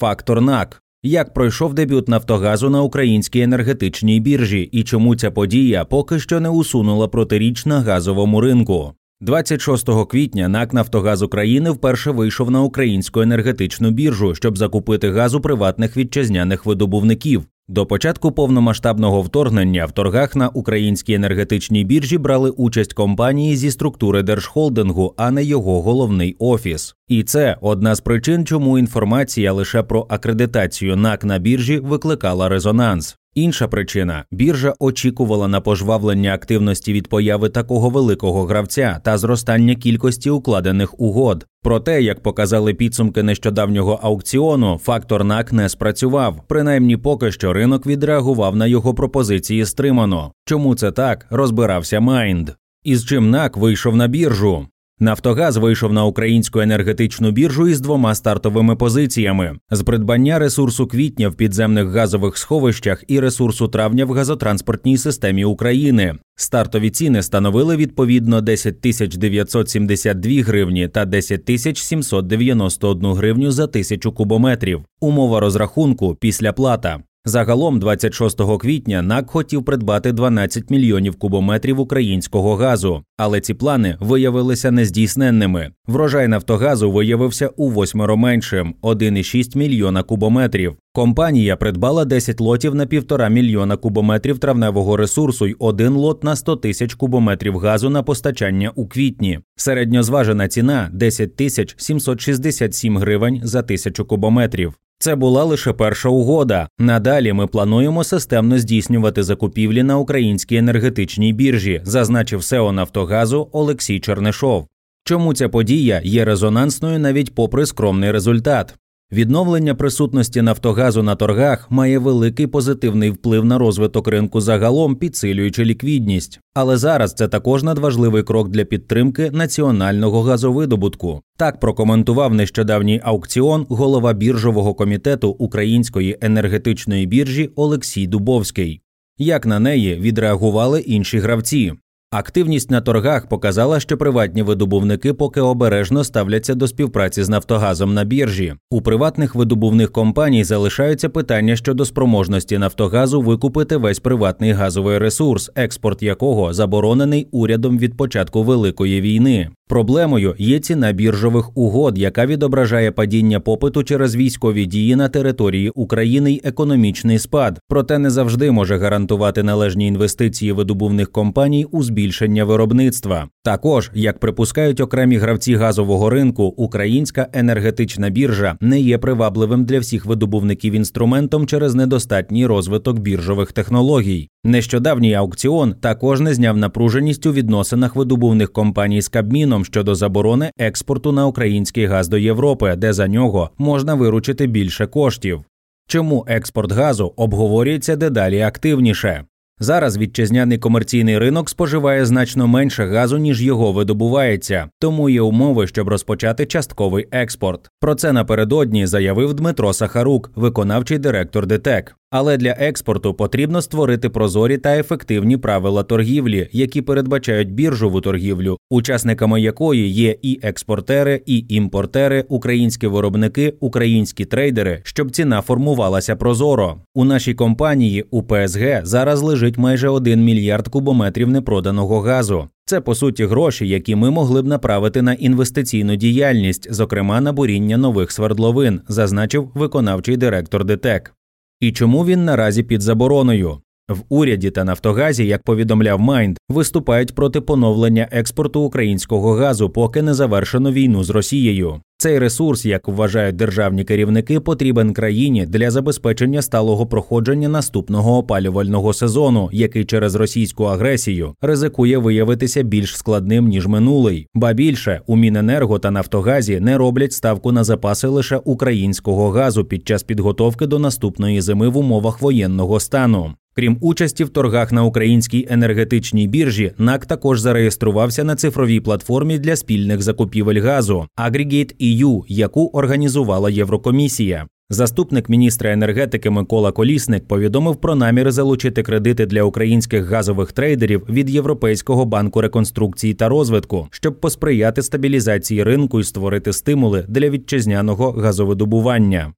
Фактор НАК. Як пройшов дебют Нафтогазу на українській енергетичній біржі і чому ця подія поки що не усунула протиріч на газовому ринку? 26 квітня НАК Нафтогаз України вперше вийшов на українську енергетичну біржу, щоб закупити газ у приватних вітчизняних видобувників. До початку повномасштабного вторгнення в торгах на українській енергетичній біржі брали участь компанії зі структури держхолдингу, а не його головний офіс. І це одна з причин, чому інформація лише про акредитацію НАК на біржі викликала резонанс. Інша причина біржа очікувала на пожвавлення активності від появи такого великого гравця та зростання кількості укладених угод. Проте, як показали підсумки нещодавнього аукціону, фактор НАК не спрацював. Принаймні, поки що ринок відреагував на його пропозиції стримано. Чому це так? Розбирався Майнд. Із чим НАК вийшов на біржу. Нафтогаз вийшов на українську енергетичну біржу із двома стартовими позиціями: з придбання ресурсу квітня в підземних газових сховищах і ресурсу травня в газотранспортній системі України. Стартові ціни становили відповідно 10 тисяч 972 гривні та 10 тисяч 791 гривню за тисячу кубометрів. Умова розрахунку після плата. Загалом, 26 квітня, НАК хотів придбати 12 мільйонів кубометрів українського газу, але ці плани виявилися нездійсненними. Врожай Нафтогазу виявився у восьмеро меншим 1,6 мільйона кубометрів. Компанія придбала 10 лотів на півтора мільйона кубометрів травневого ресурсу й один лот на 100 тисяч кубометрів газу на постачання у квітні. Середньозважена ціна 10 тисяч 767 гривень за тисячу кубометрів. Це була лише перша угода. Надалі ми плануємо системно здійснювати закупівлі на українській енергетичній біржі, зазначив СЕО Нафтогазу Олексій Чернишов. Чому ця подія є резонансною навіть попри скромний результат? Відновлення присутності Нафтогазу на торгах має великий позитивний вплив на розвиток ринку загалом, підсилюючи ліквідність. Але зараз це також надважливий крок для підтримки національного газовидобутку. Так прокоментував нещодавній аукціон голова біржового комітету Української енергетичної біржі Олексій Дубовський. Як на неї відреагували інші гравці? Активність на торгах показала, що приватні видобувники поки обережно ставляться до співпраці з Нафтогазом на біржі. У приватних видобувних компаній залишаються питання щодо спроможності Нафтогазу викупити весь приватний газовий ресурс, експорт якого заборонений урядом від початку великої війни. Проблемою є ціна біржових угод, яка відображає падіння попиту через військові дії на території України й економічний спад, проте не завжди може гарантувати належні інвестиції видобувних компаній у збільшення виробництва. Також, як припускають окремі гравці газового ринку, українська енергетична біржа не є привабливим для всіх видобувників інструментом через недостатній розвиток біржових технологій. Нещодавній аукціон також не зняв напруженість у відносинах видобувних компаній з Кабміном щодо заборони експорту на український газ до Європи, де за нього можна виручити більше коштів. Чому експорт газу обговорюється дедалі активніше? Зараз вітчизняний комерційний ринок споживає значно менше газу, ніж його видобувається, тому є умови, щоб розпочати частковий експорт. Про це напередодні заявив Дмитро Сахарук, виконавчий директор ДТЕК. Але для експорту потрібно створити прозорі та ефективні правила торгівлі, які передбачають біржову торгівлю, учасниками якої є і експортери, і імпортери, українські виробники, українські трейдери, щоб ціна формувалася прозоро. У нашій компанії у ПСГ зараз лежить майже 1 мільярд кубометрів непроданого газу. Це по суті гроші, які ми могли б направити на інвестиційну діяльність, зокрема на буріння нових свердловин, зазначив виконавчий директор ДТЕК. І чому він наразі під забороною? В уряді та Нафтогазі, як повідомляв Майнд, виступають проти поновлення експорту українського газу, поки не завершено війну з Росією. Цей ресурс, як вважають державні керівники, потрібен країні для забезпечення сталого проходження наступного опалювального сезону, який через російську агресію ризикує виявитися більш складним ніж минулий. Ба більше у Міненерго та Нафтогазі не роблять ставку на запаси лише українського газу під час підготовки до наступної зими в умовах воєнного стану. Крім участі в торгах на українській енергетичній біржі, НАК також зареєструвався на цифровій платформі для спільних закупівель газу Aggregate.EU, яку організувала Єврокомісія. Заступник міністра енергетики Микола Колісник повідомив про наміри залучити кредити для українських газових трейдерів від Європейського банку реконструкції та розвитку, щоб посприяти стабілізації ринку і створити стимули для вітчизняного газовидобування.